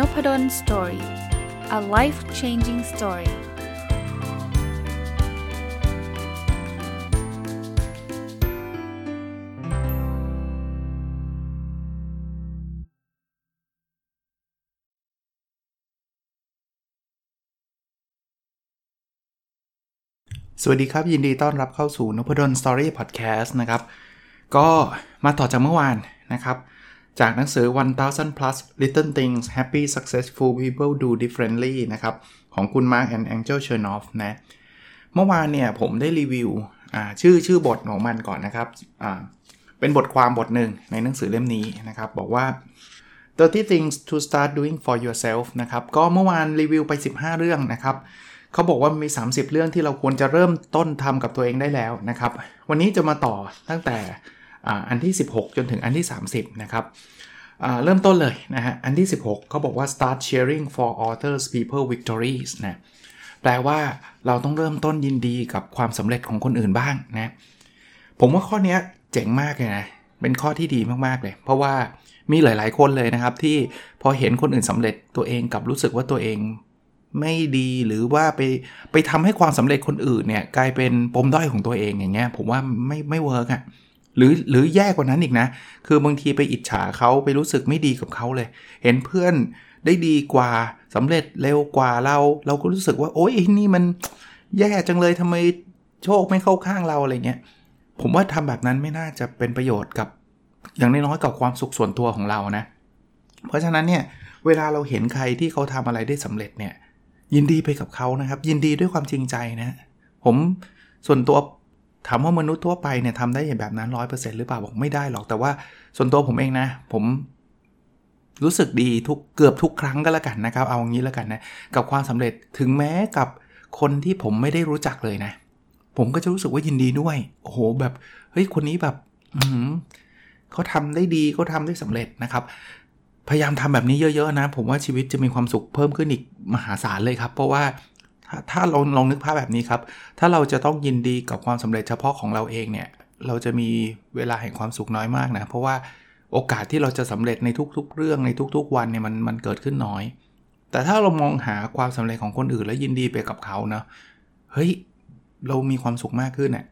Nopadol's Story a life changing story สวัสดีครับ ยินดีต้อนรับเข้าสู่นพดล Story Podcast นะครับ ก็มาต่อจากเมื่อวานนะครับ จากหนังสือ 1000 plus little things happy successful people do differently นะครับ ของคุณ Mark and Angel Chernoff นะ เมื่อวานเนี่ยผมได้รีวิวชื่อชื่อบทของมันก่อนนะครับ เป็นบทความบทหนึ่งในหนังสือเล่มนี้นะครับ บอกว่า 30 things to start doing for yourself นะครับ ก็เมื่อวานรีวิวไป 15 เรื่องนะครับ เขาบอกว่ามี 30 เรื่องที่เราควรจะเริ่มต้นทำกับตัวเองได้แล้วนะครับ วันนี้จะมาต่อตั้งแต่ อันที่ 16 จนถึงอันที่ 30 นะครับเริ่มต้นเลยนะฮะ อันที่ 16 เขาบอกว่า start cheering for authors people victories นะ แปลว่าเราต้องเริ่มต้นยินดีกับความสำเร็จของคนอื่นบ้างนะ ผมว่าข้อนี้เจ๋งมากเลยนะ เป็นข้อที่ดีมากๆเลย เพราะว่ามีหลายๆคนเลยนะครับ ที่พอเห็นคนอื่นสำเร็จตัวเองกับรู้สึกว่าตัวเองไม่ดีหรือว่าไปไปทำให้ความสำเร็จคนอื่นเนี่ยกลายเป็นปมด้อยของตัวเองอย่างเงี้ยผมว่าไม่ไม่ work อะ หรือหรือแย่กว่านั้นอีกนะ คือบางทีไปอิจฉาเขาไปรู้สึกไม่ดีกับเขาเลย เห็นเพื่อนได้ดีกว่าสำเร็จเร็วกว่าเรา เราก็รู้สึกว่า โอ๊ยนี่มันแย่จังเลยทำไมโชคไม่เข้าข้างเราอะไรเงี้ยผมว่าทำแบบนั้นไม่น่าจะเป็นประโยชน์กับ อย่างน้อยๆกับความสุขส่วนตัวของเรานะ เพราะฉะนั้นเนี่ยเวลาเราเห็นใครที่เขาทำอะไรได้สำเร็จเนี่ยยินดีไปกับเขานะครับ ยินดีด้วยความจริงใจนะ ผมส่วนตัว ถามว่ามนุษย์ทั่วไปเนี่ยทำได้แบบนั้นร้อยเปอร์เซ็นต์หรือเปล่าบอกไม่ได้หรอกแต่ว่าส่วนตัวผมเองนะ ผมรู้สึกดีทุกเกือบทุกครั้งก็แล้วกันนะครับ เอางี้แล้วกันนะกับความสำเร็จถึงแม้กับคนที่ผมไม่ได้รู้จักเลยนะ ผมก็จะรู้สึกว่ายินดีด้วย โอ้โหแบบเฮ้ยคนนี้แบบอืเขาทำได้ดีเขาทาได้สำเร็จนะครับ พยายามทำแบบนี้เยอะ ๆ นะ ผมว่าชีวิตจะมีความสุขเพิ่มขึ้นอีกมหาศาลเลยครับ เพราะว่า ถ้าเราลองนึกภาพแบบนี้ครับ ถ้าเราจะต้องยินดีกับความสำเร็จเฉพาะของเราเองเนี่ย เราจะมีเวลาแห่งความสุขน้อยมากนะ เพราะว่าโอกาสที่เราจะสำเร็จในทุกๆ เรื่องในทุกๆ วันเนี่ยมันมันเกิดขึ้นน้อย แต่ถ้าเรามองหาความสำเร็จของคนอื่น แล้วยินดีไปกับเขาเนาะ เฮ้ย เรามีความสุขมากขึ้นเนี่ย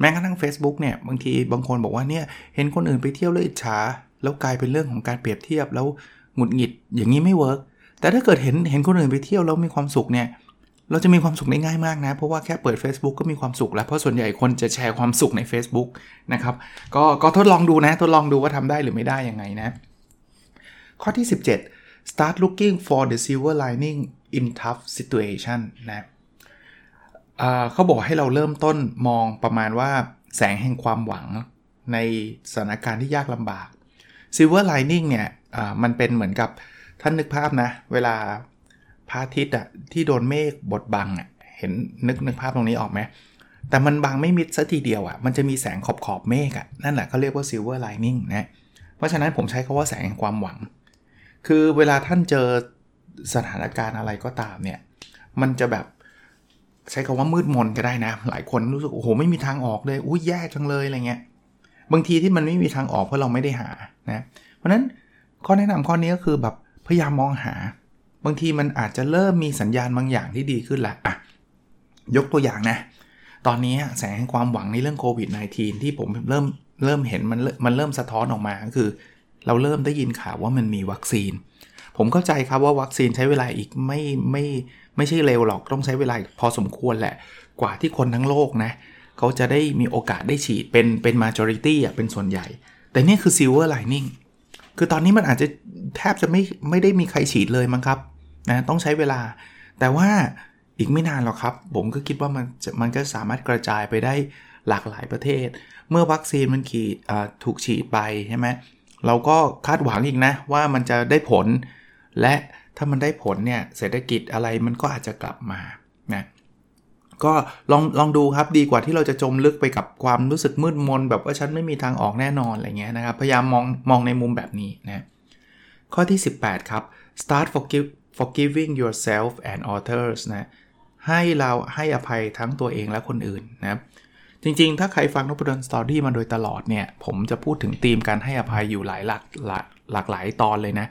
แม้กระทั่ง Facebook เนี่ย บางทีบางคนบอกว่าเนี่ย เห็นคนอื่นไปเที่ยวแล้วอิจฉา แล้วกลายเป็นเรื่องของการเปรียบเทียบแล้วหงุดหงิด อย่างนี้ไม่ work แต่ถ้าเกิดเห็นเห็นคนอื่นไปเที่ยวแล้วมีความสุขเนี่ย เราจะมีความสุขได้ง่ายมากนะ เพราะว่าแค่เปิด Facebook ก็มีความสุขแล้ว เพราะส่วนใหญ่คนจะแชร์ความสุขใน Facebook นะครับก็ก็ทดลองดูนะ ทดลองดูว่าทำได้หรือไม่ได้ยังไงนะ ข้อที่ 17 start looking for the silver lining in tough situation นะเขาบอกให้เราเริ่มต้นมองประมาณว่าแสงแห่งความหวังในสถานการณ์ที่ยากลำบาก silver lining เนี่ยมันเป็นเหมือนกับท่านนึกภาพนะ เวลา พระอาทิตย์อะที่โดนเมฆบดบังอะเห็นนึกนึกภาพตรงนี้ออกไหมแต่มันบังไม่มิดสัทีเดียวอะมันจะมีแสงขอบขอบเมฆอะนั่นแหละเขาเรียกว่า silver lining นะเพราะฉะนั้นผมใช้คาว่าแสงแห่งความหวัง คือเวลาท่านเจอสถานการณ์อะไรก็ตามเนี่ยมันจะแบบใช้คาว่ามืดมนก็ได้นะ หลายคนรู้สึกโอ้โหไม่มีทางออกเลยอุ้ยแย่จังเลยอะไรเงี้ยบางทีที่มันไม่มีทางออกเพราะเราไม่ได้หานะเพราะนั้นข้อแนะนำข้อนี้ก็คือแบบพยายามมองหา บางทีมันอาจจะเริ่มมีสัญญาณบางอย่างที่ดีขึ้นละอะยกตัวอย่างนะ ตอนนี้แสงแห่งความหวังในเรื่องโควิด -19 ที่ผมเริ่มเริ่มเห็นมันมันเริ่มสะท้อนออกมาก็คือ เราเริ่มได้ยินข่าวว่ามันมีวัคซีน ผมเข้าใจครับว่าวัคซีนใช้เวลาอีกไม่ไม่ไม่ใช่เร็วหรอกต้องใช้เวลาพอสมควรแหละ กว่าที่คนทั้งโลกนะเขาจะได้มีโอกาสได้ฉีดเป็นเป็น majority อะเป็นส่วนใหญ่ แต่นี่คือ silver lining คือตอนนี้มันอาจจะแทบจะไม่ไม่ได้มีใครฉีดเลยมั้งครับ นะต้องใช้เวลา แต่ว่าอีกไม่นานหรอกครับ ผมก็คิดว่ามันมันก็สามารถกระจายไปได้หลากหลายประเทศ เมื่อวัคซีนมันขีดถูกฉีดไปใช่ไหมเราก็คาดหวังอีกนะ ว่ามันจะได้ผล และถ้ามันได้ผลเนี่ยเศรษฐกิจอะไรมันก็อาจจะกลับมานะก็ลองลองดูครับดีกว่าที่เราจะจมลึกไปกับความรู้สึกมืดมน แบบว่าฉันไม่มีทางออกแน่นอนอะไรเงี้ยนะครับ พยายามมองมองในมุมแบบนี้นะข้อที่ 18 ครับ start forgive forgiving yourself and others นะให้เราให้อภัยทั้งตัวเองและคนอื่นนะจริงๆ ถ้าใครฟังนพดลสตอรี่มาโดยตลอดเนี่ย ผมจะพูดถึงธีมการให้อภัยอยู่หลายหลักหลากหลากหลายตอนเลยนะ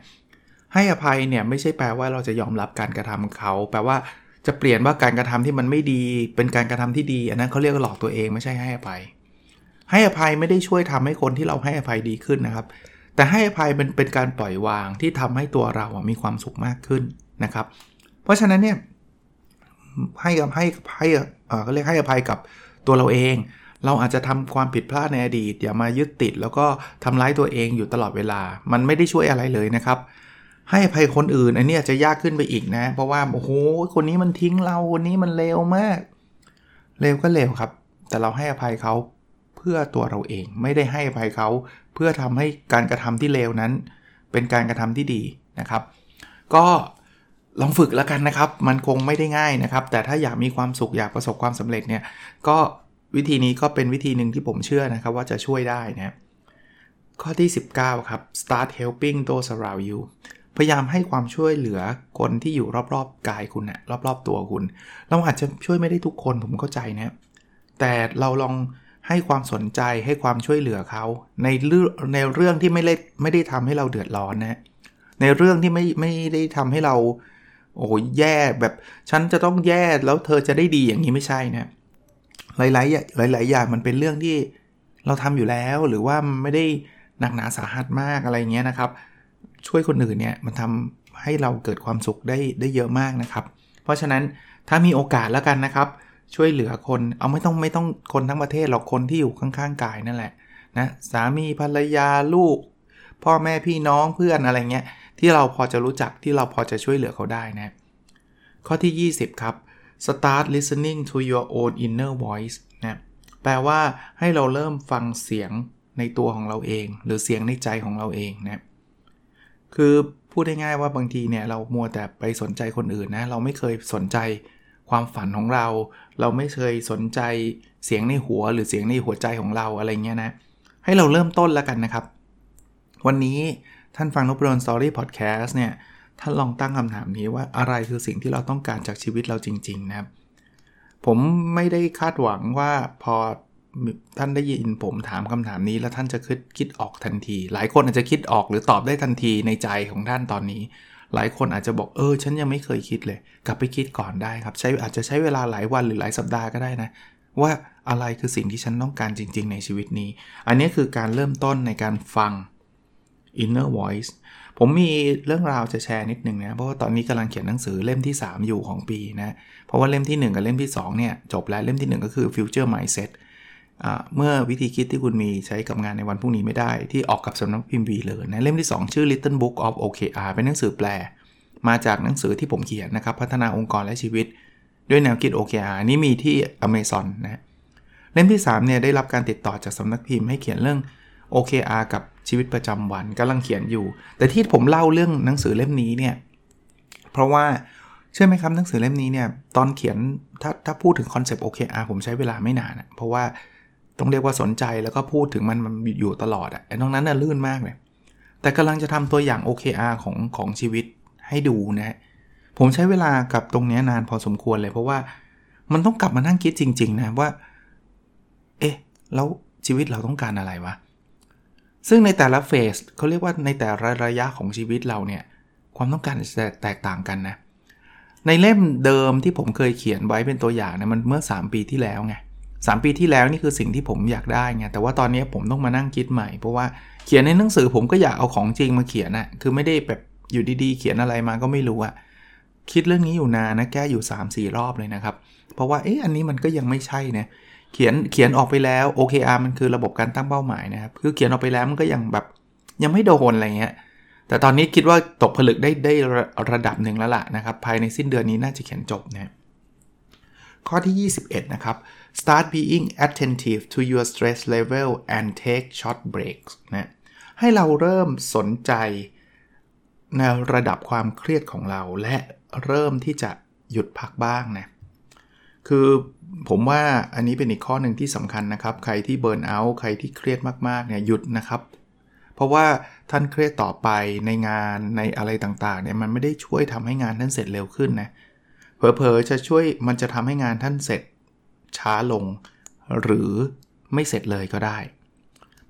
ให้อภัยเนี่ยไม่ใช่แปลว่าเราจะยอมรับการกระทำเขา แปลว่าจะเปลี่ยนว่าการกระทำที่มันไม่ดี เป็นการกระทำที่ดี อันนั้นเขาเรียกหลอกตัวเองไม่ใช่ให้อภัย ให้อภัยไม่ได้ช่วยทำให้คนที่เราให้อภัยดีขึ้นนะครับ แต่ให้อภัยเป็นเป็นการปล่อยวางที่ทำให้ตัวเรามีความสุขมากขึ้นนะครับ เพราะฉะนั้นเนี่ยให้กับให้ให้เออก็เรียกให้อภัยกับตัวเราเอง เราอาจจะทำความผิดพลาดในอดีตอย่ามายึดติด แล้วก็ทำร้ายตัวเองอยู่ตลอดเวลา มันไม่ได้ช่วยอะไรเลยนะครับ ให้อภัยคนอื่นอันนี้อาจจะยากขึ้นไปอีกนะ เพราะว่าโอ้โหคนนี้มันทิ้งเราคนนี้มันเลวมากเลวก็เลวครับ แต่เราให้อภัยเขา พื่อตัวเราเอง ไม่ได้ให้อภัยเขาเพื่อทำให้การกระทำที่เลวนั้น เป็นการกระทำที่ดีนะครับ ก็ลองฝึกแล้วกันนะครับ มันคงไม่ได้ง่ายนะครับ แต่ถ้าอยากมีความสุขอยากประสบความสำเร็จเนี่ยก็วิธีนี้ก็เป็นวิธีหนึ่งที่ผมเชื่อนะครับว่าจะช่วยได้นะข้อที่ 19 ครับ start helping those around you พยายามให้ความช่วยเหลือคนที่อยู่รอบๆกายคุณนะรอบๆตัวคุณ เราอาจจะช่วยไม่ได้ทุกคนผมเข้าใจนะ แต่เราลอง ให้ความสนใจให้ความช่วยเหลือเขาในเรื่องในเรื่องที่ไม่ได้ไม่ได้ทำให้เราเดือดร้อนนะในเรื่องที่ไม่ไม่ได้ทำให้เรา โอ้แย่แบบฉันจะต้องแย่แล้วเธอจะได้ดีอย่างนี้ไม่ใช่นะหลายๆหลาย ๆ อย่างมันเป็นเรื่องที่เราทำอยู่แล้วหรือว่าไม่ได้หนักหนาสาหัสมากอะไรเงี้ยนะครับ ช่วยคนอื่นเนี่ยมันทำให้เราเกิดความสุขได้ได้เยอะมากนะครับ เพราะฉะนั้นถ้ามีโอกาสแล้วกันนะครับ ช่วยเหลือคน เอาไม่ต้องไม่ต้องคนทั้งประเทศหรอกคนที่อยู่ข้างๆกายนั่นแหละนะสามีภรรยาลูก พ่อแม่พี่น้องเพื่อนอะไรเงี้ยที่เราพอจะรู้จักที่เราพอจะช่วยเหลือเขาได้นะ ข้อที่ 20 ครับ start listening to your own inner voice นะแปลว่าให้เราเริ่มฟังเสียงในตัวของเราเอง หรือเสียงในใจของเราเองนะคือพูดง่ายๆว่าบางทีเนี่ยเรามัวแต่ไปสนใจคนอื่นนะเราไม่เคยสนใจ ความฝันของเรา เราไม่เคยสนใจเสียงในหัวหรือเสียงในหัวใจของเราอะไรเงี้ยนะ ให้เราเริ่มต้นแล้วกันนะครับ วันนี้ท่านฟังนบรนสตอรี่พอดแคสต์เนี่ย ท่านลองตั้งคำถามนี้ว่าอะไรคือสิ่งที่เราต้องการจากชีวิตเราจริง ๆ นะครับ ผมไม่ได้คาดหวังว่าพอท่านได้ยินผมถามคำถามนี้แล้วท่านจะคิดคิดออกทันที หลายคนอาจจะคิดออกหรือตอบได้ทันทีในใจของท่านตอนนี้ หลายคนอาจจะบอกเออ ฉันยังไม่เคยคิดเลย กลับไปคิดก่อนได้ครับใช้อาจจะใช้เวลาหลายวันหรือหลายสัปดาห์ก็ได้นะ ว่าอะไรคือสิ่งที่ฉันต้องการจริง ๆ ในชีวิตนี้ อันนี้คือการเริ่มต้นในการฟัง inner voice ผมมีเรื่องราวจะแชร์นิดหนึ่งนะ เพราะว่าตอนนี้กำลังเขียนหนังสือเล่มที่ 3 อยู่ของปีนะ เพราะว่าเล่มที่ 1 กับเล่มที่ 2 เนี่ย จบแล้วเล่มที่ 1 ก็คือ future mindset เมื่อวิธีคิดที่คุณมีใช้กับงานในวันพรุ่งนี้ไม่ได้ ที่ออกกับสำนักพิมพ์วีเลยนะเล่มที่ 2 ชื่อ Little Book of OKR เป็นหนังสือแปล มาจากหนังสือที่ผมเขียนนะครับ พัฒนาองค์กรและชีวิต ด้วยแนวคิด OKR นี่มีที่ Amazon นะเล่มที่3เนี่ยได้รับการติดต่อจากสำนักพิมพ์ให้เขียนเรื่อง OKR กับชีวิตประจำวันกำลังเขียนอยู่ แต่ที่ผมเล่าเรื่องหนังสือเล่มนี้เนี่ย เพราะว่าเชื่อไหมครับหนังสือเล่มนี้เนี่ยตอนเขียนถ้าถ้าพูดถึงคอนเซปต์ OKR ผมใช้เวลาไม่นานนะเพราะว่า ต้องเรียกว่าสนใจแล้วก็พูดถึงมันมันอยู่ตลอดอะไอ้ตรงนั้นน่ะลื่นมากเลยแต่กำลังจะทำตัวอย่าง OKR ของของชีวิตให้ดูนะผมใช้เวลากับตรงนี้นานพอสมควรเลย เพราะว่ามันต้องกลับมานั่งคิดจริง ๆ นะว่า เอ๊ะ แล้วชีวิตเราต้องการอะไรวะ ซึ่งในแต่ละเฟสเขาเรียกว่าในแต่ละระยะของชีวิตเราเนี่ย ความต้องการจะแตกต่างกันนะ ในเล่มเดิมที่ผมเคยเขียนไว้เป็นตัวอย่างนะมันเมื่อ 3 ปีที่แล้วไง สปีที่แล้วนี่คือสิ่งที่ผมอยากได้ไงแต่ว่าตอนนี้ผมต้องมานั่งคิดใหม่ เพราะว่าเขียนในหนังสือผมก็อยากเอาของจริงมาเขียนนะคือไม่ได้แบบอยู่ดีๆ เขียนอะไรมาก็ไม่รู้อะคิดเรื่องนี้อยู่นานนะแก้อยู่ 3-4 รอบเลยนะครับ เพราะว่าเอ๊ะอันนี้มันก็ยังไม่ใช่นะเขียนเขียนออกไปแล้ว OKR มันคือระบบการตั้งเป้าหมายนะครับคือเขียนออกไปแล้วมันก็ยังแบบยังไม่โดนอะไรเงี้ยแต่ตอนนี้คิดว่าตกผลึกได้ได้ระดับหนึ่งแล้วล่ะนะครับภายในสิ้นเดือนนี้น่าจะเขียนจบนะ ข้อที่ 21 นะครับ start being attentive to your stress level and take short breaks นะให้เราเริ่มสนใจในระดับความเครียดของเรา และเริ่มที่จะหยุดพักบ้างนะคือผมว่าอันนี้เป็นอีกข้อหนึ่งที่สำคัญนะครับ ใครที่เบิร์นเอาท์ใครที่เครียดมากๆเนี่ยหยุดนะครับ เพราะว่าท่านเครียดต่อไปในงานในอะไรต่างๆเนี่ยมันไม่ได้ช่วยทำให้งานท่านเสร็จเร็วขึ้นนะ เผลอๆจะช่วยมันจะทำให้งานท่านเสร็จช้าลง หรือไม่เสร็จเลยก็ได้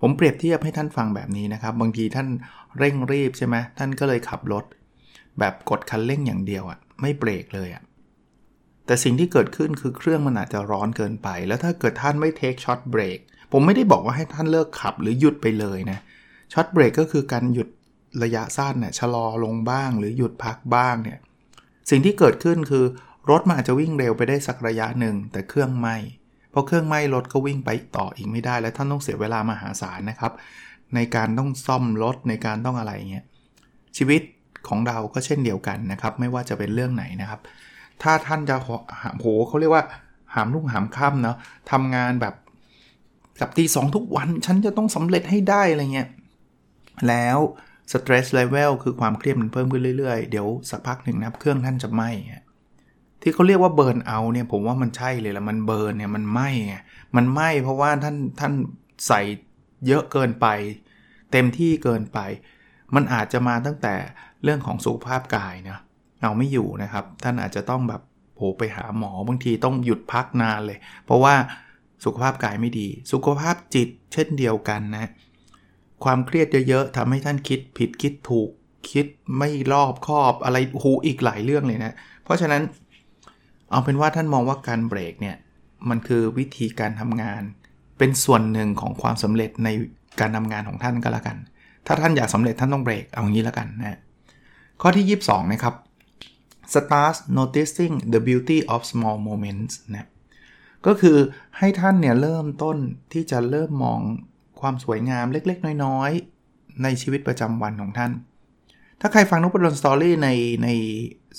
ผมเปรียบเทียบให้ท่านฟังแบบนี้นะครับ บางทีท่านเร่งรีบใช่ไหมท่านก็เลยขับรถ แบบกดคันเร่งอย่างเดียวอะ่ะไม่เบรกเลยอะ่ะแต่สิ่งที่เกิดขึ้นคือเครื่องมันอาจจะร้อนเกินไป แล้วถ้าเกิดท่านไม่เทคช็อตเบรกผมไม่ได้บอกว่าให้ท่านเลิกขับหรือหยุดไปเลยนะช็อตเบรกก็คือการหยุดระยะสั้นเนี่ยชะลอลงบ้าง หรือหยุดพักบ้างเนี่ย สิ่งที่เกิดขึ้นคือรถมันอาจจะวิ่งเร็วไปได้สักระยะหนึ่ง แต่เครื่องไหม้พอเครื่องไหมรถก็วิ่งไปต่ออีกไม่ได้ และท่านต้องเสียเวลามหาศาลนะครับ ในการต้องซ่อมรถในการต้องอะไรเงี้ยชีวิตของเราก็เช่นเดียวกันนะครับ ไม่ว่าจะเป็นเรื่องไหนนะครับ ถ้าท่านจะหามโหเขาเรียกว่าหามลุ่งหามค่ำเนาะทำงานแบบกับตีสองทุกวัน ฉันจะต้องสำเร็จให้ได้อะไรเงี้ยแล้ว สเตรสเลเวลคือความเครียดมันเพิ่มขึ้นเรื่อยๆ เดี๋ยวสักพักหนึ่งนะเครื่องท่านจะไหม้ที่เขาเรียกว่าเบิร์นเอาเนี่ยผมว่ามันใช่เลยละมันเบิร์นเนี่ยมันไหม้มันไหม้เพราะว่าท่านท่านใส่เยอะเกินไป เต็มที่เกินไป มันอาจจะมาตั้งแต่เรื่องของสุขภาพกายนะเอาไม่อยู่นะครับ ท่านอาจจะต้องแบบโผไปหาหมอบางทีต้องหยุดพักนานเลย เพราะว่าสุขภาพกายไม่ดี สุขภาพจิตเช่นเดียวกันนะ ความเครียดเยอะๆทำให้ท่านคิดผิดคิดถูกคิดไม่รอบคอบอะไรหูอีกหลายเรื่องเลยนะ เพราะฉะนั้นเอาเป็นว่าท่านมองว่าการเบรกเนี่ยมันคือวิธีการทำงาน เป็นส่วนหนึ่งของความสำเร็จในการทำงานของท่านก็แล้วกัน ถ้าท่านอยากสำเร็จท่านต้องเบรกเอางี้แล้วกันนะข้อที่ 22 นะครับ start noticing the beauty of small moments นะก็คือให้ท่านเนี่ยเริ่มต้นที่จะเริ่มมอง ความสวยงามเล็กๆ น้อยๆ ในชีวิตประจำวันของท่าน ถ้าใครฟังนพดล Story ในใน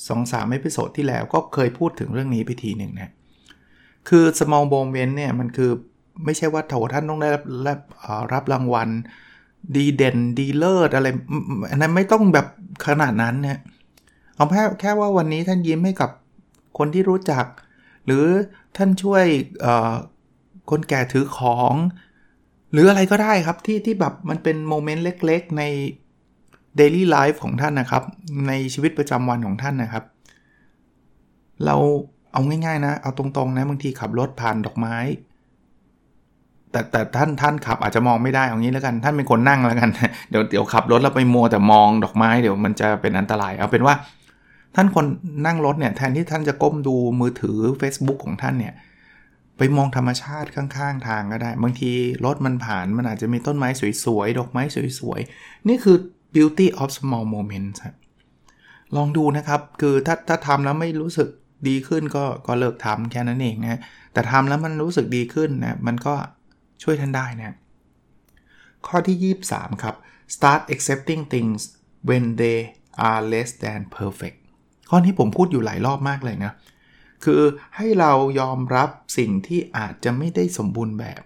สองสาม episode ที่แล้วก็เคยพูดถึงเรื่องนี้ไปทีหนึ่งนะ คือ small moment เนี่ยมันคือไม่ใช่ว่าโถท่านต้องได้รับรับรับรางวัล ดีเด่นดีเลิศอะไรอันนั้นไม่ต้องแบบขนาดนั้นเนี่ยเอาแค่แค่ว่าวันนี้ท่านยิ้มให้กับคนที่รู้จัก หรือท่านช่วยคนแก่ถือของ หรืออะไรก็ได้ครับที่ที่แบบมันเป็นโมเมนต์เล็กๆใน daily life ของท่านนะครับ ในชีวิตประจำวันของท่านนะครับ เราเอาง่ายๆนะ เอาตรงๆนะบางทีขับรถผ่านดอกไม้ แต่แต่ท่านท่านขับอาจจะมองไม่ได้เอางี้แล้วกัน ท่านเป็นคนนั่งแล้วกัน เดี๋ยวเดี๋ยวขับรถแล้วไปมัวแต่มองดอกไม้เดี๋ยวมันจะเป็นอันตราย เอาเป็นว่าท่านคนนั่งรถเนี่ยแทนที่ท่านจะก้มดูมือถือ Facebook ของท่านเนี่ย ไปมองธรรมชาติข้างๆ ทางก็ได้ บางทีรถมันผ่านมันอาจจะมีต้นไม้สวยๆ ดอกไม้สวยๆ นี่คือ beauty of small moments ลองดูนะครับ คือถ้าถ้าทำแล้วไม่รู้สึกดีขึ้นก็ก็เลิกทำแค่นั้นเองนะแต่ทำแล้วมันรู้สึกดีขึ้นนะมันก็ช่วยท่านได้นะข้อที่ 23 ครับ start accepting things when they are less than perfect ข้อนี้ผมพูดอยู่หลายรอบมากเลยนะ คือให้เรายอมรับสิ่งที่อาจจะไม่ได้สมบูรณ์แบบ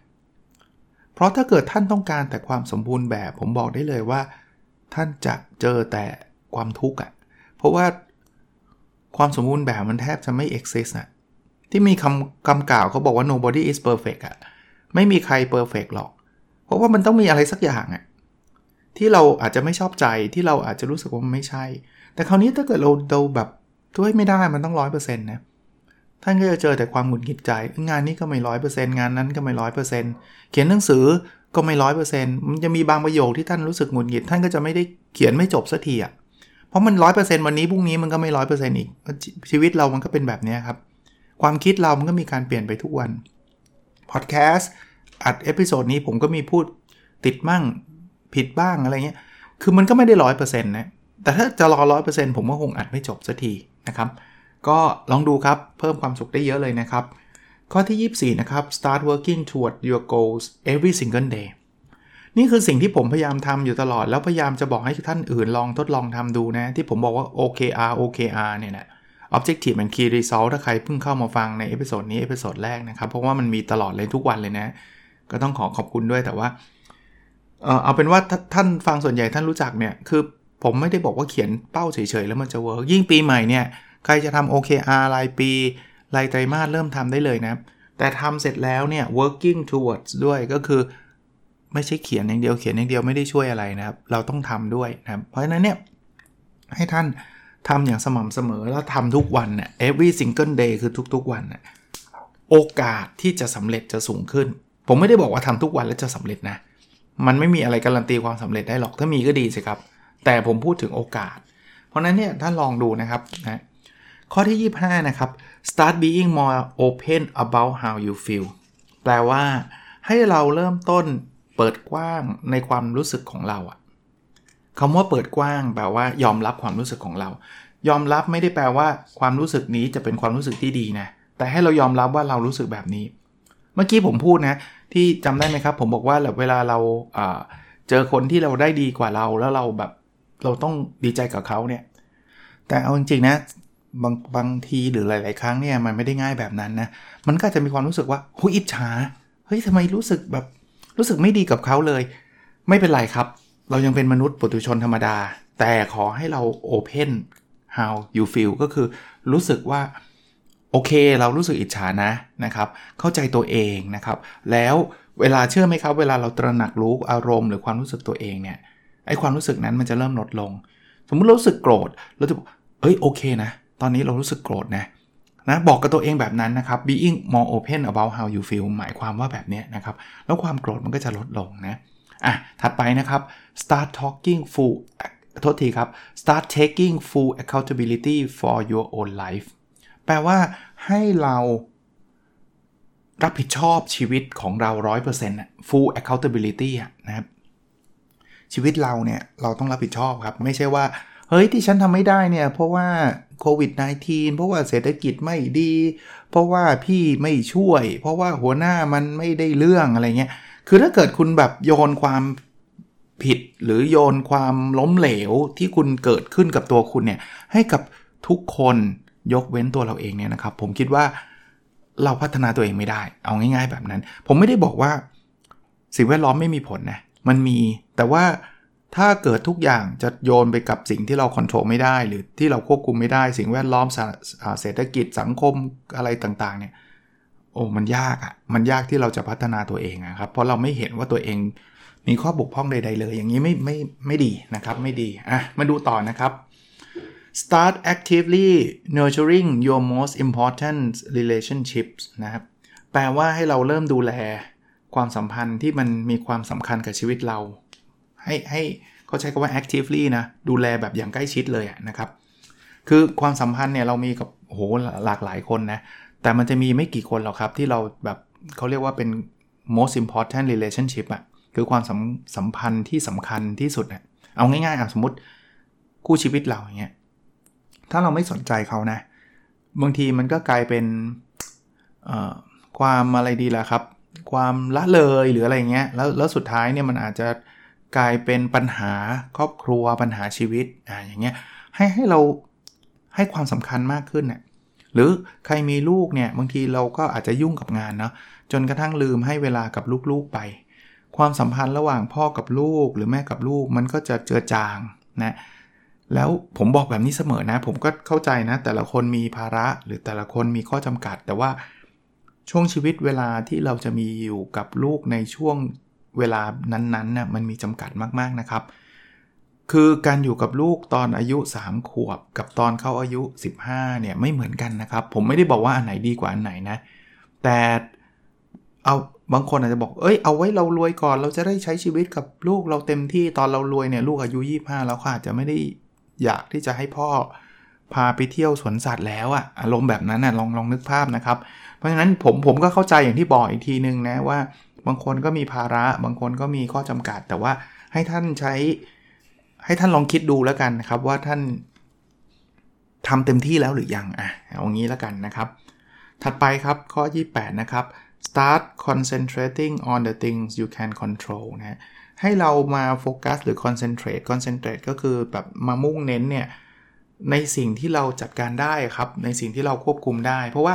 เพราะถ้าเกิดท่านต้องการแต่ความสมบูรณ์แบบ ผมบอกได้เลยว่า ท่านจะเจอแต่ความทุกข์อะ เพราะว่าความสมบูรณ์แบบมันแทบจะไม่ exist อะ ที่มีคำคำกล่าวเขาบอกว่า nobody is perfect อะ ไม่มีใคร perfect หรอก เพราะว่ามันต้องมีอะไรสักอย่างอะที่เราอาจจะไม่ชอบใจที่เราอาจจะรู้สึกว่ามันไม่ใช่ แต่คราวนี้ถ้าเกิดเราเราแบบด้วยไม่ได้มันต้องร้อยเปอร์เซ็นต์นะ ท่านก็จะเจอแต่ความหงุดหงิดใจงานนี้ก็ไม่ร้อยเปอร์เซ็นต์งานนั้นก็ไม่ร้อยเปอร์เซ็นต์เขียนหนังสือก็ไม่ร้อยเปอร์เซ็นต์มันจะมีบางประโยคที่ท่านรู้สึกหงุดหงิดท่านก็จะไม่ได้เขียนไม่จบสักทีอะเพราะมันร้อยเปอร์เซ็นต์วันนี้พรุ่งนี้มันก็ไม่ร้อยเปอร์เซ็นต์อีกชีวิตเรามันก็เป็นแบบนี้ครับความคิดเรามันก็มีการเปลี่ยนไปทุกวันพอดแคสต์อัด episode นี้ผมก็มีพูดติดมั่งผิดบ้างอะไรเงี้ยคือมันก็ไม่ได้ร้อยเปอร์เซ็นต์นะแต่ถ้าจะรอร้อยเปอร์เซ็นต์ผมก็คงอัดไม่จบสักทีนะครับ ก็ลองดูครับ เพิ่มความสุขได้เยอะเลยนะครับ ข้อที่ 24 นะครับ start working toward your goals every single day นี่คือสิ่งที่ผมพยายามทำอยู่ตลอด แล้วพยายามจะบอกให้ท่านอื่นลองทดลองทำดูนะ ที่ผมบอกว่า OKR OKR เนี่ยนะ Objective and Key Result ถ้าใครเพิ่งเข้ามาฟังใน episode นี้ episode แรกนะครับ เพราะว่ามันมีตลอดเลยทุกวันเลยนะ ก็ต้องขอขอบคุณด้วยแต่ว่า เอาเป็นว่าท่านฟังส่วนใหญ่ท่านรู้จักเนี่ย คือผมไม่ได้บอกว่าเขียนเป้าเฉยๆ แล้วมันจะ work ยิ่งปีใหม่เนี่ย ใครจะทำ OKR รายปีรายไตรมาสเริ่มทำได้เลยนะ แต่ทำเสร็จแล้วเนี่ย working towards ด้วยก็คือ ไม่ใช่เขียนอย่างเดียวเขียนอย่างเดียวไม่ได้ช่วยอะไรนะครับ เราต้องทำด้วยนะครับเพราะฉะนั้นเนี่ยให้ท่านทำอย่างสม่ำเสมอแล้วทำทุกวันเนี่ย every single day คือทุกๆวันนะโอกาสที่จะสำเร็จจะสูงขึ้น ผมไม่ได้บอกว่าทำทุกวันแล้วจะสำเร็จนะ มันไม่มีอะไรการันตีความสำเร็จได้หรอกถ้ามีก็ดีสิครับ แต่ผมพูดถึงโอกาส เพราะนั้นเนี่ยท่านลองดูนะครับนะ ข้อที่ 25 นะครับ start being more open about how you feel แปลว่า ให้เราเริ่มต้นเปิดกว้างในความรู้สึกของเราอะคำว่าเปิดกว้างแปลว่า ยอมรับความรู้สึกของเรา ยอมรับไม่ได้แปลว่า ความรู้สึกนี้จะเป็นความรู้สึกที่ดีนะ แต่ให้เรายอมรับว่าเรารู้สึกแบบนี้ เมื่อกี้ผมพูดนะ ที่จำได้ไหมครับ ผมบอกว่าเวลาเราเจอคนที่เราได้ดีกว่าเราแล้วเราแบบเราต้องดีใจกับเขาเนี่ย แต่เอาจริงๆนะ บางบางทีหรือหลาย ๆ ครั้งเนี่ยมันไม่ได้ง่ายแบบนั้นนะ มันก็จะมีความรู้สึกว่าหุยอิจฉา เฮ้ยทำไมรู้สึกแบบรู้สึกไม่ดีกับเขาเลย ไม่เป็นไรครับ เรายังเป็นมนุษย์ปุถุชนธรรมดา แต่ขอให้เรา open how you feel ก็คือรู้สึกว่า โอเค เรารู้สึกอิจฉานะนะครับ เข้าใจตัวเองนะครับ แล้วเวลาเชื่อไหมครับ เวลาเราตระหนักรู้อารมณ์หรือความรู้สึกตัวเองเนี่ยไอความรู้สึกนั้นมันจะเริ่มลดลง สมมุติรู้สึกโกรธเราจะเอ้ยโอเคนะ ตอนนี้เรารู้สึกโกรธนะนะบอกกับตัวเองแบบนั้นนะครับ being more open about how you feel หมายความว่าแบบนี้นะครับ แล้วความโกรธมันก็จะลดลงนะอะถัดไปนะครับ start talking full โทษทีครับ start taking full accountability for your own life แปลว่าให้เรารับผิดชอบชีวิตของเรา 100% full accountability นะครับ ชีวิตเราเนี่ย เราต้องรับผิดชอบครับ ไม่ใช่ว่า เฮ้ยที่ฉันทำไม่ได้เนี่ย เพราะว่า โควิด -19 เพราะว่าเศรษฐกิจไม่ดี เพราะว่าพี่ไม่ช่วย เพราะว่าหัวหน้ามันไม่ได้เรื่องอะไรเงี้ย คือถ้าเกิดคุณแบบโยนความผิดหรือโยนความล้มเหลวที่คุณเกิดขึ้นกับตัวคุณเนี่ย ให้กับทุกคนยกเว้นตัวเราเองเนี่ยนะครับ ผมคิดว่าเราพัฒนาตัวเองไม่ได้ เอาง่าย ๆ แบบนั้น ผมไม่ได้บอกว่าสิ่งแวดล้อมไม่มีผลนะ มันมี แต่ว่า ถ้าเกิดทุกอย่างจะโยนไปกับสิ่งที่เราควบคุมไม่ได้ หรือที่เราควบคุมไม่ได้ สิ่งแวดล้อมเศรษฐกิจสังคมอะไรต่างๆเนี่ยโอ้มันยากอะ่ะมันยากที่เราจะพัฒนาตัวเองนะครับ เพราะเราไม่เห็นว่าตัวเองมีข้อบกพร่องใด ๆ เลย อย่างนี้ไม่ไม่ไม่ดีนะครับไม่ดีอะมาดูต่อนะครับ start actively nurturing your most important relationships นะครับแปลว่าให้เราเริ่มดูแลความสัมพันธ์ที่มันมีความสำคัญกับชีวิตเรา ให้ให้เขาใช้คำว่า actively นะดูแลแบบอย่างใกล้ชิดเลยนะครับ คือความสัมพันธ์เนี่ยเรามีกับโหหลากหลายคนนะแต่มันจะมีไม่กี่คนหรอกครับที่เราแบบเขาเรียกว่าเป็น most important relationship อะคือความสัมสัมพันธ์ที่สำคัญที่สุดอะเอาง่ายๆอะสมมติคู่ชีวิตเราอย่างเงี้ยถ้าเราไม่สนใจเขานะ บางทีมันก็กลายเป็นความอะไรดีล่ะครับ ความละเลยหรืออะไรเงี้ยแล้วแล้วสุดท้ายเนี่ยมันอาจจะ กลายเป็นปัญหาครอบครัวปัญหาชีวิตอ่าอย่างเงี้ยให้ให้เราให้ความสำคัญมากขึ้นเนะี่ยหรือใครมีลูกเนี่ยบางทีเราก็อาจจะยุ่งกับงานเนาะจนกระทั่งลืมให้เวลากับลูกๆไป ความสัมพันธ์ระหว่างพ่อกับลูกหรือแม่กับลูกมันก็จะเจือจางนะแล้วผมบอกแบบนี้เสมอนะ ผมก็เข้าใจนะ แต่ละคนมีภาระหรือแต่ละคนมีข้อจำกัด แต่ว่าช่วงชีวิตเวลาที่เราจะมีอยู่กับลูกในช่วง เวลานั้นๆน่ะมันมีจำกัดมากๆนะครับ คือการอยู่กับลูกตอนอายุ 3 ขวบ กับตอนเข้าอายุ 15เนี่ยไม่เหมือนกันนะครับ ผมไม่ได้บอกว่าอันไหนดีกว่าอันไหนนะ แต่เอาบางคนอาจจะบอก เอ้ย เอาไว้เรารวยก่อน เราจะได้ใช้ชีวิตกับลูกเราเต็มที่ ตอนเรารวยเนี่ยลูกอายุ 25 แล้วค่ะจะไม่ได้อยากที่จะให้พ่อพาไปเที่ยวสวนสัตว์แล้วอะอารมณ์แบบนั้นนะลองลองนึกภาพนะครับ เพราะฉะนั้นผมผมก็เข้าใจอย่างที่บอกอีกทีนึงนะว่า บางคนก็มีภาระ บางคนก็มีข้อจำกัด แต่ว่าให้ท่านใช้ ให้ท่านลองคิดดูแล้วกันนะครับว่าท่านทำเต็มที่แล้วหรือยังอะเอางี้แล้วกันนะครับ ถัดไปครับข้อ 28 นะครับ start concentrating on the things you can control นะให้เรามาโฟกัสหรือ concentrate concentrate ก็คือแบบมามุ่งเน้นเนี่ยในสิ่งที่เราจัดการได้ครับ ในสิ่งที่เราควบคุมได้ เพราะว่า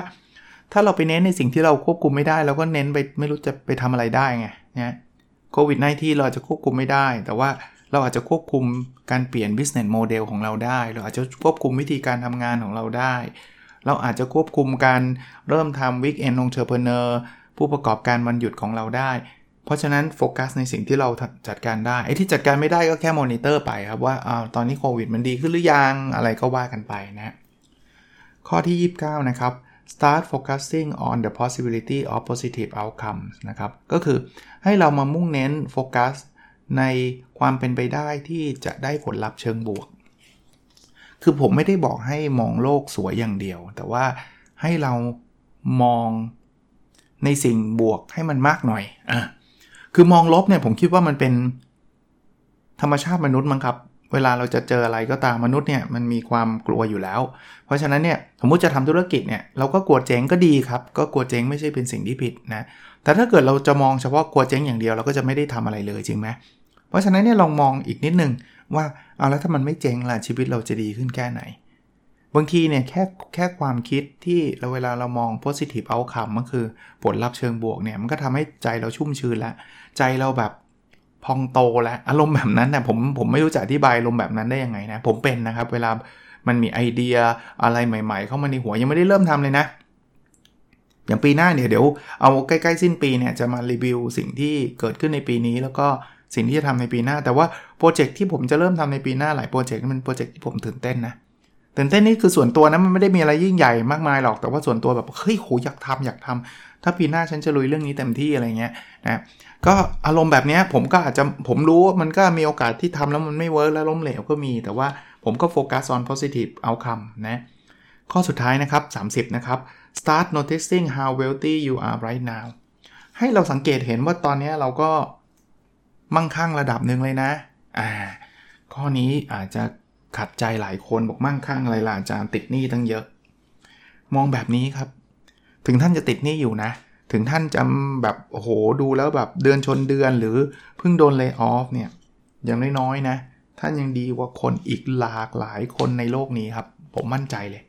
ถ้าเราไปเน้นในสิ่งที่เราควบคุมไม่ได้เราก็เน้นไปไม่รู้จะไปทำอะไรได้ไงนะโควิด -19 เราจะควบคุมไม่ได้ แต่ว่าเราอาจจะควบคุมการเปลี่ยน business model ของเราได้ เราอาจจะควบคุมวิธีการทำงานของเราได้ เราอาจจะควบคุมการเริ่มทำ weekend entrepreneur ผู้ประกอบการวันหยุดของเราได้ เพราะฉะนั้นโฟกัสในสิ่งที่เราจัดการได้ไอ้ที่จัดการไม่ได้ก็แค่มอนิเตอร์ไปครับว่าอาตอนนี้โควิดมันดีขึ้นหรือยังอะไรก็ว่ากันไปนะข้อที่ 29 นะครับ start focusing on the possibility of positive outcomes นะครับ ก็คือให้เรามามุ่งเน้นโฟกัสในความเป็นไปได้ที่จะได้ผลลัพธ์เชิงบวก คือผมไม่ได้บอกให้มองโลกสวยอย่างเดียว แต่ว่าให้เรามองในสิ่งบวกให้มันมากหน่อยอะคือมองลบเนี่ยผมคิดว่ามันเป็นธรรมชาติมนุษย์มั้งครับ เวลาเราจะเจออะไรก็ตามมนุษย์เนี่ยมันมีความกลัวอยู่แล้ว เพราะฉะนั้นเนี่ยสมมติจะทำธุรกิจเนี่ยเราก็กลัวเจ๊งก็ดีครับ ก็กลัวเจ๊งไม่ใช่เป็นสิ่งที่ผิดนะแต่ถ้าเกิดเราจะมองเฉพาะกลัวเจ๊งอย่างเดียวเราก็จะไม่ได้ทำอะไรเลยจริงไหมเพราะฉะนั้นเนี่ยลองมองอีกนิดนึงว่าเอาแล้วถ้ามันไม่เจ๊งล่ะชีวิตเราจะดีขึ้นแค่ไหน บางทีเนี่ยแค่แค่ความคิดที่เราเวลาเรามอง positive outcome ก็คือผลลัพธ์เชิงบวกเนี่ยมันก็ทำให้ใจเราชุ่มชื้นล้วใจเราแบบ พองโตแล้วอารมณ์แบบนั้นนะผมผมไม่รู้จะอธิบายอารมณ์แบบนั้นได้ยังไงนะผมเป็นนะครับ เวลามันมีไอเดียอะไรใหม่ ๆ เข้ามาในหัวยังไม่ได้เริ่มทำเลยนะ อย่างปีหน้าเนี่ยเดี๋ยวเอาใกล้ๆสิ้นปีเนี่ยจะมารีวิวสิ่งที่เกิดขึ้นในปีนี้ แล้วก็สิ่งที่จะทำในปีหน้า แต่ว่า project ที่ผมจะเริ่มทำในปีหน้าหลาย project มัน project ที่ผมตื่นเต้นนะ ตื่นเต้นนี่คือส่วนตัวนะมันไม่ได้มีอะไรยิ่งใหญ่มากมายหรอกแต่ว่าส่วนตัวแบบเฮ้ยโหอยากทำอยากทำถ้าปีหน้าฉันจะลุยเรื่องนี้เต็มที่อะไรเงี้ยนะก็อารมณ์แบบนี้ผมก็อาจจะผมรู้มันก็มีโอกาสที่ทำแล้วมันไม่เวิร์กแล้วล้มเหลวก็มี แต่ว่าผมก็โฟกัส on positive outcome นะข้อสุดท้ายนะครับ 30 นะครับ start noticing how wealthy you are right now ให้เราสังเกตเห็นว่าตอนนี้เราก็มั่งคั่งระดับหนึ่งเลยนะอ่าข้อนี้อาจจะ ขัดใจหลายคนบอกมั่งคั่งอะไรล่ะอาจารย์ติดหนี้ตั้งเยอะ มองแบบนี้ครับ ถึงท่านจะติดหนี้อยู่นะ ถึงท่านจะแบบโอ้โหดูแล้วแบบเดือนชนเดือนหรือเพิ่งโดนเลิกออฟเนี่ยอย่างน้อยๆนะท่านยังดีกว่าคนอีกหลากหลายคนในโลกนี้ครับ ผมมั่นใจเลย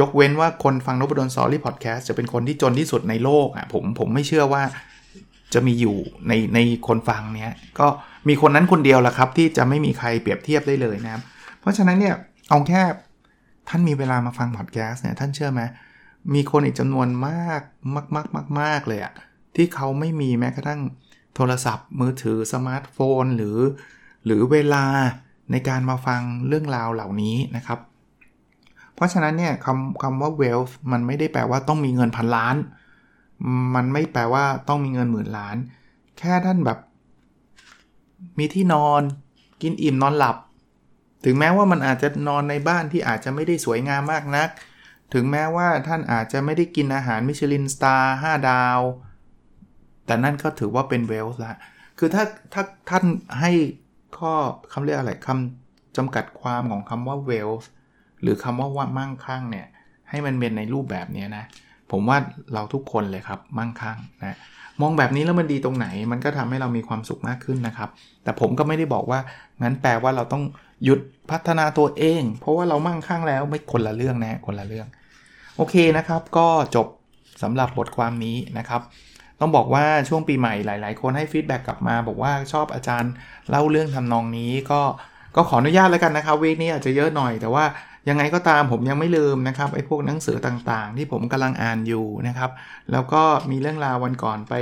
ยกเว้นว่าคนฟังนบดลซอรี่พอดแคสต์จะเป็นคนที่จนที่สุดในโลกอะผมผมไม่เชื่อว่าจะมีอยู่ในในคนฟังเนี้ยก็มีคนนั้นคนเดียวแหละครับ ที่จะไม่มีใครเปรียบเทียบได้เลยนะครับ ราะฉะนั้นเนี่ยเอาแค่ท่านมีเวลามาฟังพอดแคสต์เนี่ยท่านเชื่อไหมมีคนอีกจำนวนมากมากมากมากมากเลยอะที่เขาไม่มีแม้กระทั่งโทรศัพท์มือถือสมาร์ทโฟน หรือ หรือเวลาในการมาฟังเรื่องราวเหล่านี้นะครับ เพราะฉะนั้นเนี่ยคำคำว่า wealth มันไม่ได้แปลว่าต้องมีเงินพันล้าน มันไม่แปลว่าต้องมีเงินหมื่นล้าน แค่ท่านแบบ มีที่นอน กินอิ่มนอนหลับ ถึงแม้ว่ามันอาจจะนอนในบ้านที่อาจจะไม่ได้สวยงามมากนัก ถึงแม้ว่าท่านอาจจะไม่ได้กินอาหารมิชลิน star 5ดาว แต่นั่นก็ถือว่าเป็น wealth ละ คือถ้าถ้าท่านให้ข้อคำเรียกอะไรคำจำกัดความของคำว่า wealth หรือคำว่าว่ามั่งคั่งเนี่ย ให้มันเป็นในรูปแบบนี้นะ ผมว่าเราทุกคนเลยครับมั่งคั่งนะมองแบบนี้แล้วมันดีตรงไหน มันก็ทำให้เรามีความสุขมากขึ้นนะครับ แต่ผมก็ไม่ได้บอกว่างั้นแปลว่าเราต้องหยุดพัฒนาตัวเอง เพราะว่าเรามั่งคั่งแล้วไม่คนละเรื่องนะคนละเรื่อง โอเคนะครับ ก็จบสำหรับบทความนี้นะครับ ต้องบอกว่าช่วงปีใหม่หลาย ๆ คนให้ feedback กลับมา บอกว่าชอบอาจารย์เล่าเรื่องทำนองนี้ก็ก็ขออนุญาตแล้วกันนะครับ week นี้อาจจะเยอะหน่อยแต่ว่า ยังไงก็ตามผมยังไม่ลืมนะครับไอ้พวกหนังสือต่างๆ ที่ผมกำลังอ่านอยู่นะครับ แล้วก็มีเรื่องราววันก่อนไป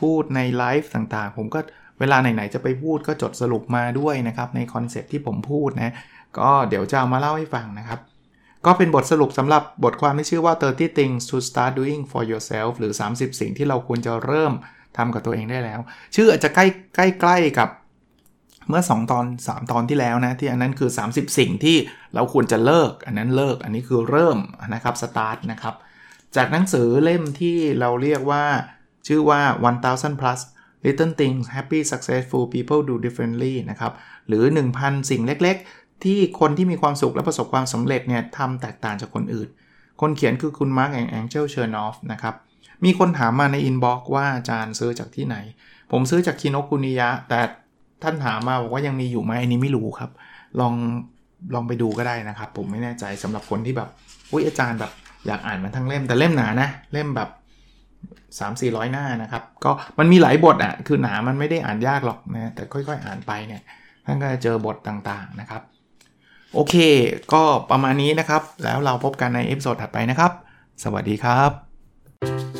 พูดในไลฟ์ต่างๆ ผมก็เวลาไหนๆจะไปพูดก็จดสรุปมาด้วยนะครับ ใน concept ที่ผมพูดนะก็เดี๋ยวจะเอามาเล่าให้ฟังนะครับ ก็เป็นบทสรุปสำหรับบทความที่ชื่อว่า 30 things to start doing for yourself หรือ 30 สิ่งที่เราควรจะเริ่มทำกับตัวเองได้แล้ว ชื่ออาจจะใกล้ใกล้ใกล้กับ เมื่อ 2 ตอน 3 ตอนที่แล้วนะ ที่อันนั้นคือ 30 สิ่งที่เราควรจะเลิก อันนั้นเลิก อันนี้คือเริ่มนะครับ start นะครับ จากหนังสือเล่มที่เราเรียกว่า ชื่อว่า 1000 plus little things happy successful people do differently นะครับ หรือ 1,000 สิ่งเล็กๆ ที่คนที่มีความสุขและประสบความสำเร็จเนี่ยทำแตกต่างจากคนอื่น คนเขียนคือคุณ Marc and Angel Chernoff นะครับมีคนถามมาใน inbox ว่าอาจารย์ซื้อจากที่ไหน ผมซื้อจากคินโนคุนิยะ แต่ ท่านถามมาบอกว่ายังมีอยู่ไหมอันนี้ไม่รู้ครับ ลองลองไปดูก็ได้นะครับ ผมไม่แน่ใจสำหรับคนที่แบบอุ้ยอาจารย์แบบอยากอ่านมันทั้งเล่มแต่เล่มหนานะ เล่มแบบ 3 4 0 0 หน้านะครับ ก็มันมีหลายบทอะ่ะคือหนามันไม่ได้อ่านยากหรอกนะแต่ค่อยๆ อ่านไปเนี่ยท่านก็จะเจอบทต่างๆนะครับ โอเค ก็ประมาณนี้นะครับ แล้วเราพบกันใน episode ถัดไปนะครับ สวัสดีครับ